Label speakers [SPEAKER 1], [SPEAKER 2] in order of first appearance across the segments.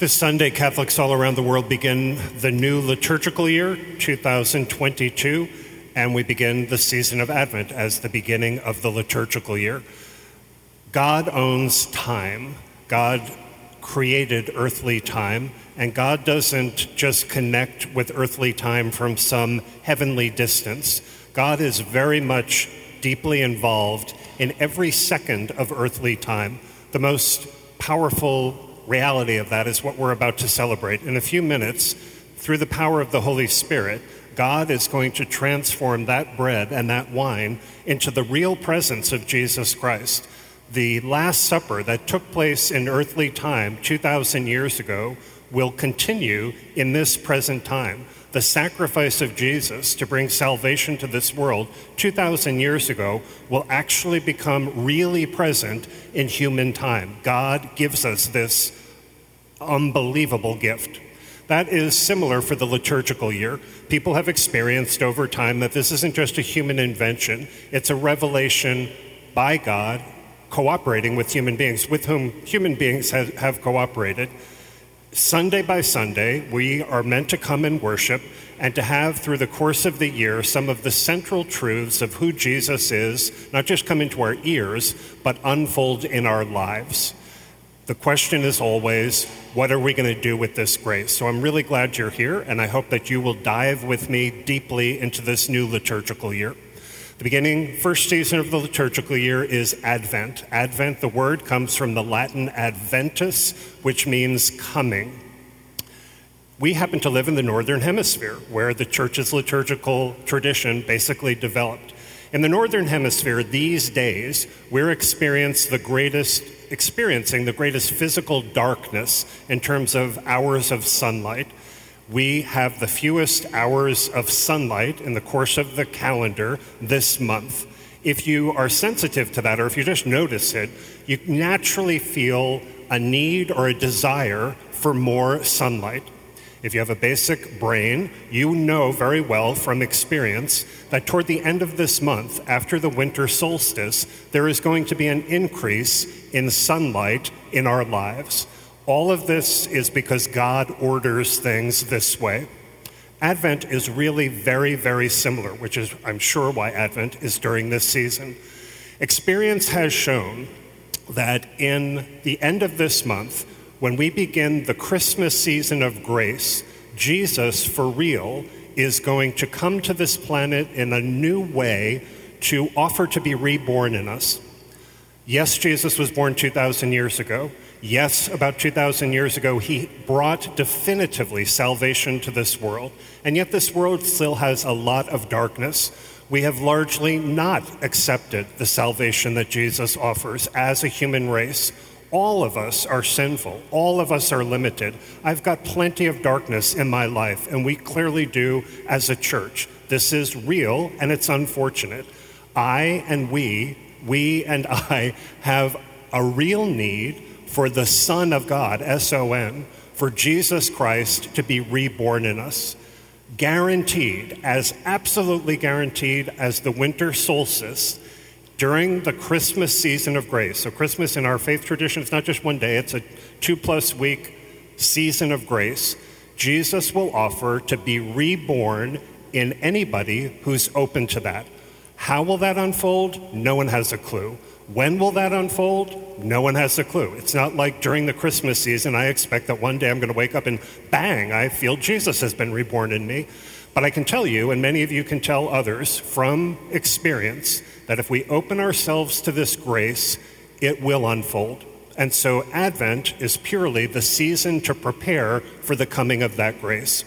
[SPEAKER 1] This Sunday, Catholics all around the world begin the new liturgical year, 2022, and we begin the season of Advent as the beginning of the liturgical year. God owns time. God created earthly time, and God doesn't just connect with earthly time from some heavenly distance. God is very much deeply involved in every second of earthly time. The most powerful reality of that is what we're about to celebrate. In a few minutes, through the power of the Holy Spirit, God is going to transform that bread and that wine into the real presence of Jesus Christ. The Last Supper that took place in earthly time 2,000 years ago will continue in this present time the sacrifice of Jesus to bring salvation to this world 2,000 years ago will actually become really present in human time. God gives us this unbelievable gift. That is similar for the liturgical year. People have experienced over time that this isn't just a human invention, it's a revelation by God cooperating with human beings, with whom human beings have, have cooperated. Sunday by Sunday, we are meant to come and worship and to have through the course of the year some of the central truths of who Jesus is, not just come into our ears, but unfold in our lives. The question is always, what are we going to do with this grace? So I'm really glad you're here, and I hope that you will dive with me deeply into this new liturgical year. The beginning, first season of the liturgical year is Advent. Advent, the word comes from the Latin adventus, which means coming. We happen to live in the Northern Hemisphere, where the church's liturgical tradition basically developed. In the Northern Hemisphere these days, we're experiencing the greatest, experiencing the greatest physical darkness in terms of hours of sunlight we have the fewest hours of sunlight in the course of the calendar this month. If you are sensitive to that, or if you just notice it, you naturally feel a need or a desire for more sunlight. If you have a basic brain, you know very well from experience that toward the end of this month, after the winter solstice, there is going to be an increase in sunlight in our lives. All of this is because God orders things this way. Advent is really very, very similar, which is, I'm sure, why Advent is during this season. Experience has shown that in the end of this month, when we begin the Christmas season of grace, Jesus, for real, is going to come to this planet in a new way to offer to be reborn in us. Yes, Jesus was born 2,000 years ago. Yes, about 2,000 years ago, he brought definitively salvation to this world. And yet, this world still has a lot of darkness. We have largely not accepted the salvation that Jesus offers as a human race. All of us are sinful. All of us are limited. I've got plenty of darkness in my life, and we clearly do as a church. This is real and it's unfortunate. I and we, we and I, have a real need for the Son of God, S O N, for Jesus Christ to be reborn in us. Guaranteed, as absolutely guaranteed as the winter solstice during the Christmas season of grace. So, Christmas in our faith tradition, it's not just one day, it's a two plus week season of grace. Jesus will offer to be reborn in anybody who's open to that. How will that unfold? No one has a clue. When will that unfold? No one has a clue. It's not like during the Christmas season, I expect that one day I'm going to wake up and bang, I feel Jesus has been reborn in me. But I can tell you, and many of you can tell others from experience, that if we open ourselves to this grace, it will unfold. And so Advent is purely the season to prepare for the coming of that grace.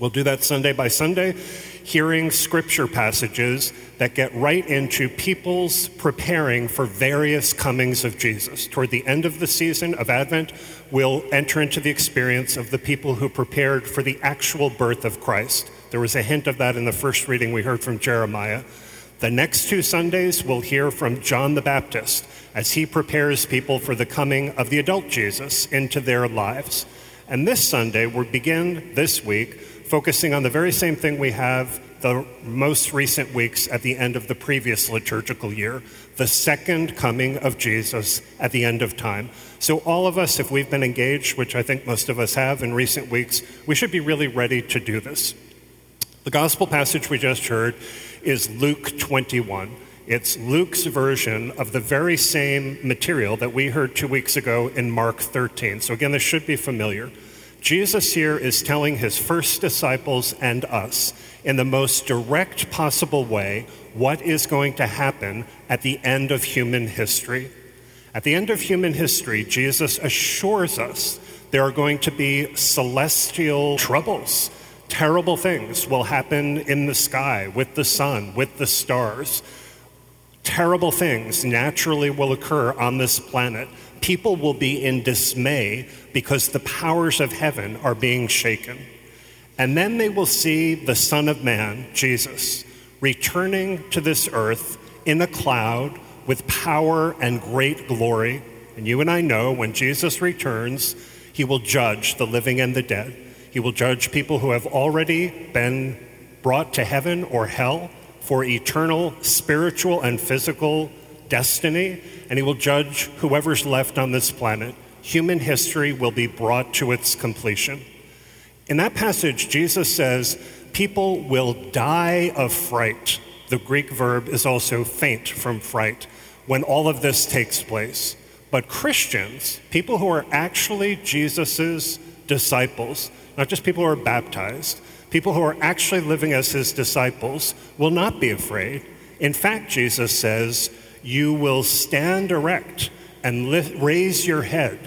[SPEAKER 1] We'll do that Sunday by Sunday hearing scripture passages that get right into people's preparing for various comings of Jesus. Toward the end of the season of Advent, we'll enter into the experience of the people who prepared for the actual birth of Christ. There was a hint of that in the first reading we heard from Jeremiah. The next two Sundays, we'll hear from John the Baptist as he prepares people for the coming of the adult Jesus into their lives. And this Sunday, we'll begin this week focusing on the very same thing we have the most recent weeks at the end of the previous liturgical year, the second coming of Jesus at the end of time. So, all of us, if we've been engaged, which I think most of us have in recent weeks, we should be really ready to do this. The gospel passage we just heard is Luke 21. It's Luke's version of the very same material that we heard two weeks ago in Mark 13. So, again, this should be familiar. Jesus here is telling his first disciples and us in the most direct possible way what is going to happen at the end of human history. At the end of human history, Jesus assures us there are going to be celestial troubles. Terrible things will happen in the sky, with the sun, with the stars. Terrible things naturally will occur on this planet people will be in dismay because the powers of heaven are being shaken. And then they will see the Son of Man, Jesus, returning to this earth in a cloud with power and great glory. And you and I know when Jesus returns, he will judge the living and the dead. He will judge people who have already been brought to heaven or hell for eternal spiritual and physical destiny, and he will judge whoever's left on this planet. Human history will be brought to its completion. In that passage, Jesus says, People will die of fright. The Greek verb is also faint from fright when all of this takes place. But Christians, people who are actually Jesus's disciples, not just people who are baptized, people who are actually living as his disciples, will not be afraid. In fact, Jesus says, you will stand erect and lift, raise your head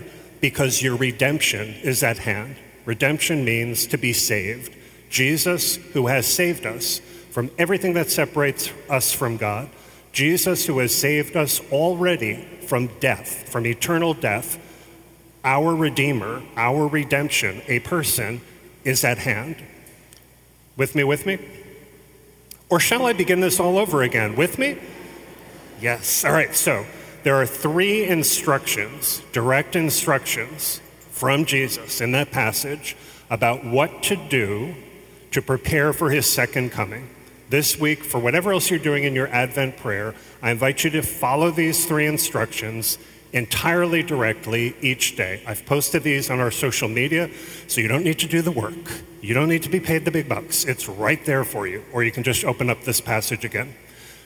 [SPEAKER 1] because your redemption is at hand. Redemption means to be saved. Jesus, who has saved us from everything that separates us from God, Jesus, who has saved us already from death, from eternal death, our Redeemer, our redemption, a person, is at hand. With me, with me? Or shall I begin this all over again? With me? Yes. All right, so there are three instructions, direct instructions from Jesus in that passage about what to do to prepare for his second coming. This week, for whatever else you're doing in your Advent prayer, I invite you to follow these three instructions entirely directly each day. I've posted these on our social media, so you don't need to do the work. You don't need to be paid the big bucks. It's right there for you, or you can just open up this passage again.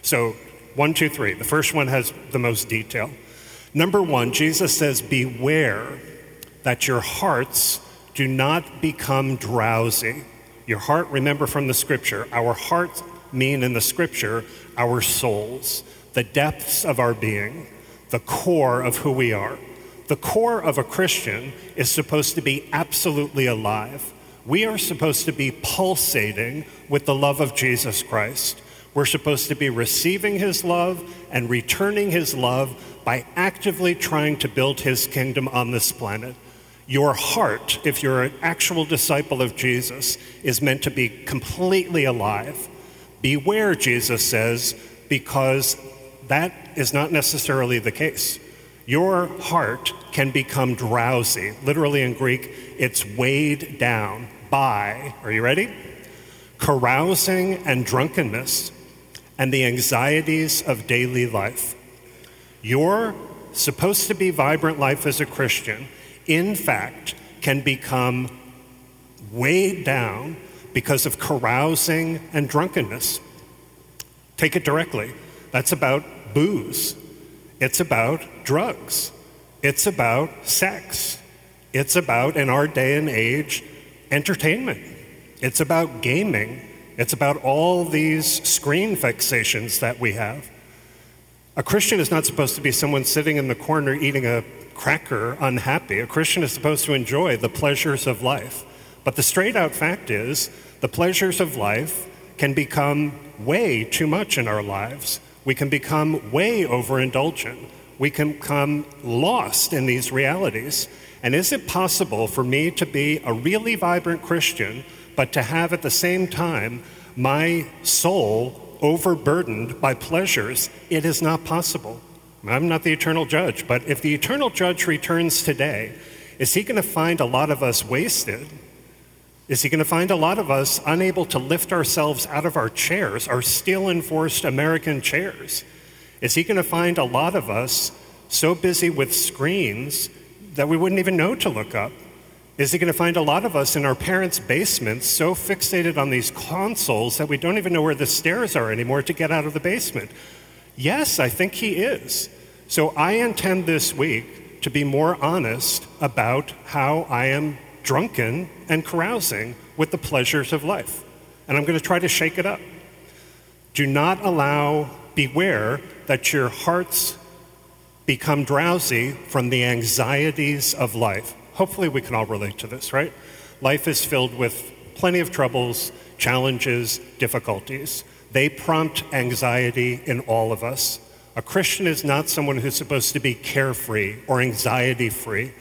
[SPEAKER 1] So one, two, three. The first one has the most detail. Number one, Jesus says, Beware that your hearts do not become drowsy. Your heart, remember from the scripture, our hearts mean in the scripture our souls, the depths of our being, the core of who we are. The core of a Christian is supposed to be absolutely alive. We are supposed to be pulsating with the love of Jesus Christ. We're supposed to be receiving his love and returning his love by actively trying to build his kingdom on this planet. Your heart, if you're an actual disciple of Jesus, is meant to be completely alive. Beware, Jesus says, because that is not necessarily the case. Your heart can become drowsy. Literally in Greek, it's weighed down by, are you ready? Carousing and drunkenness and the anxieties of daily life. Your supposed to be vibrant life as a Christian, in fact, can become weighed down because of carousing and drunkenness. Take it directly. That's about booze. It's about drugs. It's about sex. It's about, in our day and age, entertainment. It's about gaming. It's about all these screen fixations that we have. A Christian is not supposed to be someone sitting in the corner eating a cracker unhappy. A Christian is supposed to enjoy the pleasures of life. But the straight out fact is, the pleasures of life can become way too much in our lives. We can become way overindulgent. We can become lost in these realities. And is it possible for me to be a really vibrant Christian but to have at the same time my soul overburdened by pleasures, it is not possible. I'm not the eternal judge, but if the eternal judge returns today, is he going to find a lot of us wasted? Is he going to find a lot of us unable to lift ourselves out of our chairs, our steel enforced American chairs? Is he going to find a lot of us so busy with screens that we wouldn't even know to look up? Is he going to find a lot of us in our parents' basements so fixated on these consoles that we don't even know where the stairs are anymore to get out of the basement? Yes, I think he is. So I intend this week to be more honest about how I am drunken and carousing with the pleasures of life. And I'm going to try to shake it up. Do not allow, beware that your hearts become drowsy from the anxieties of life. Hopefully, we can all relate to this, right? Life is filled with plenty of troubles, challenges, difficulties. They prompt anxiety in all of us. A Christian is not someone who's supposed to be carefree or anxiety free.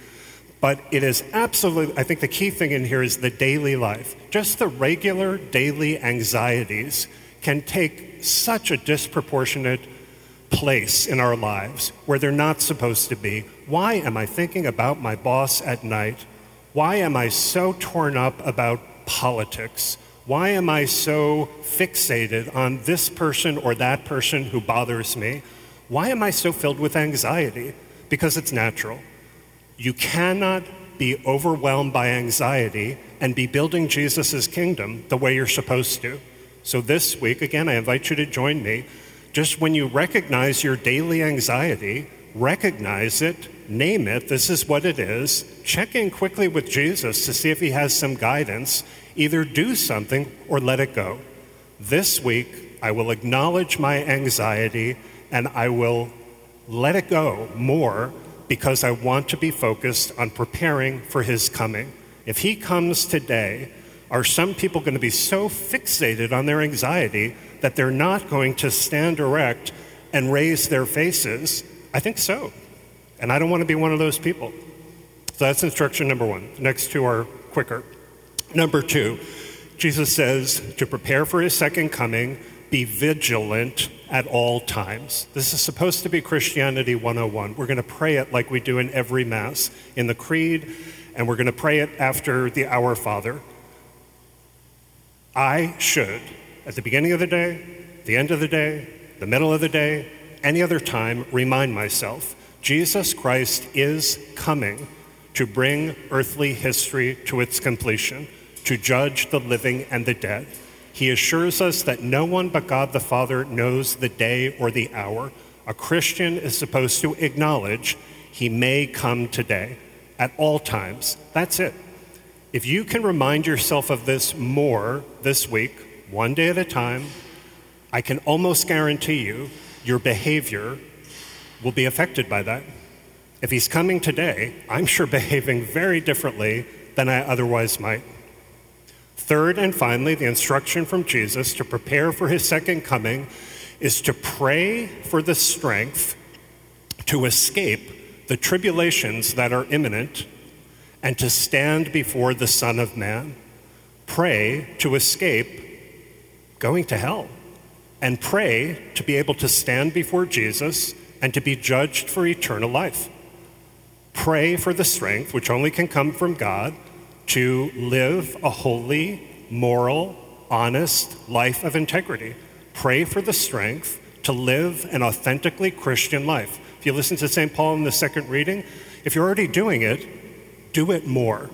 [SPEAKER 1] But it is absolutely, I think the key thing in here is the daily life. Just the regular daily anxieties can take such a disproportionate place in our lives where they're not supposed to be. Why am I thinking about my boss at night? Why am I so torn up about politics? Why am I so fixated on this person or that person who bothers me? Why am I so filled with anxiety? Because it's natural. You cannot be overwhelmed by anxiety and be building Jesus' kingdom the way you're supposed to. So, this week, again, I invite you to join me. Just when you recognize your daily anxiety, recognize it, name it, this is what it is, check in quickly with Jesus to see if he has some guidance. Either do something or let it go. This week, I will acknowledge my anxiety and I will let it go more because I want to be focused on preparing for his coming. If he comes today, are some people going to be so fixated on their anxiety that they're not going to stand erect and raise their faces? I think so. And I don't want to be one of those people. So that's instruction number one. The next two are quicker. Number two, Jesus says to prepare for his second coming, be vigilant at all times. This is supposed to be Christianity 101. We're going to pray it like we do in every Mass, in the Creed, and we're going to pray it after the Our Father. I should, at the beginning of the day, the end of the day, the middle of the day, any other time, remind myself Jesus Christ is coming to bring earthly history to its completion, to judge the living and the dead. He assures us that no one but God the Father knows the day or the hour. A Christian is supposed to acknowledge he may come today at all times. That's it. If you can remind yourself of this more this week, one day at a time, I can almost guarantee you your behavior will be affected by that. If he's coming today, I'm sure behaving very differently than I otherwise might. Third and finally, the instruction from Jesus to prepare for his second coming is to pray for the strength to escape the tribulations that are imminent and to stand before the Son of Man. Pray to escape going to hell and pray to be able to stand before Jesus and to be judged for eternal life. Pray for the strength, which only can come from God, to live a holy, moral, honest life of integrity. Pray for the strength to live an authentically Christian life. If you listen to St. Paul in the second reading, if you're already doing it, do it more.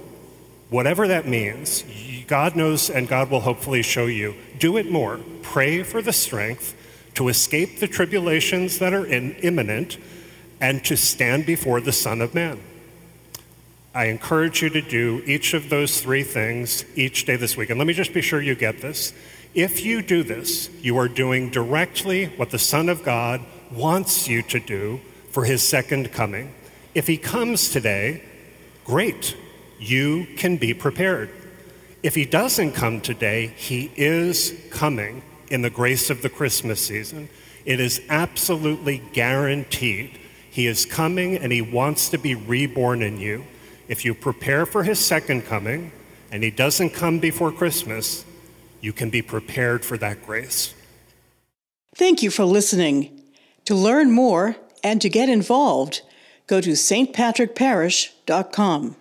[SPEAKER 1] Whatever that means, God knows and God will hopefully show you. Do it more. Pray for the strength to escape the tribulations that are in, imminent and to stand before the Son of Man. I encourage you to do each of those three things each day this week. And let me just be sure you get this. If you do this, you are doing directly what the Son of God wants you to do for his second coming. If he comes today, great, you can be prepared. If he doesn't come today, he is coming in the grace of the Christmas season. It is absolutely guaranteed. He is coming and he wants to be reborn in you. If you prepare for his second coming and he doesn't come before Christmas, you can be prepared for that grace.
[SPEAKER 2] Thank you for listening. To learn more and to get involved, go to stpatrickparish.com.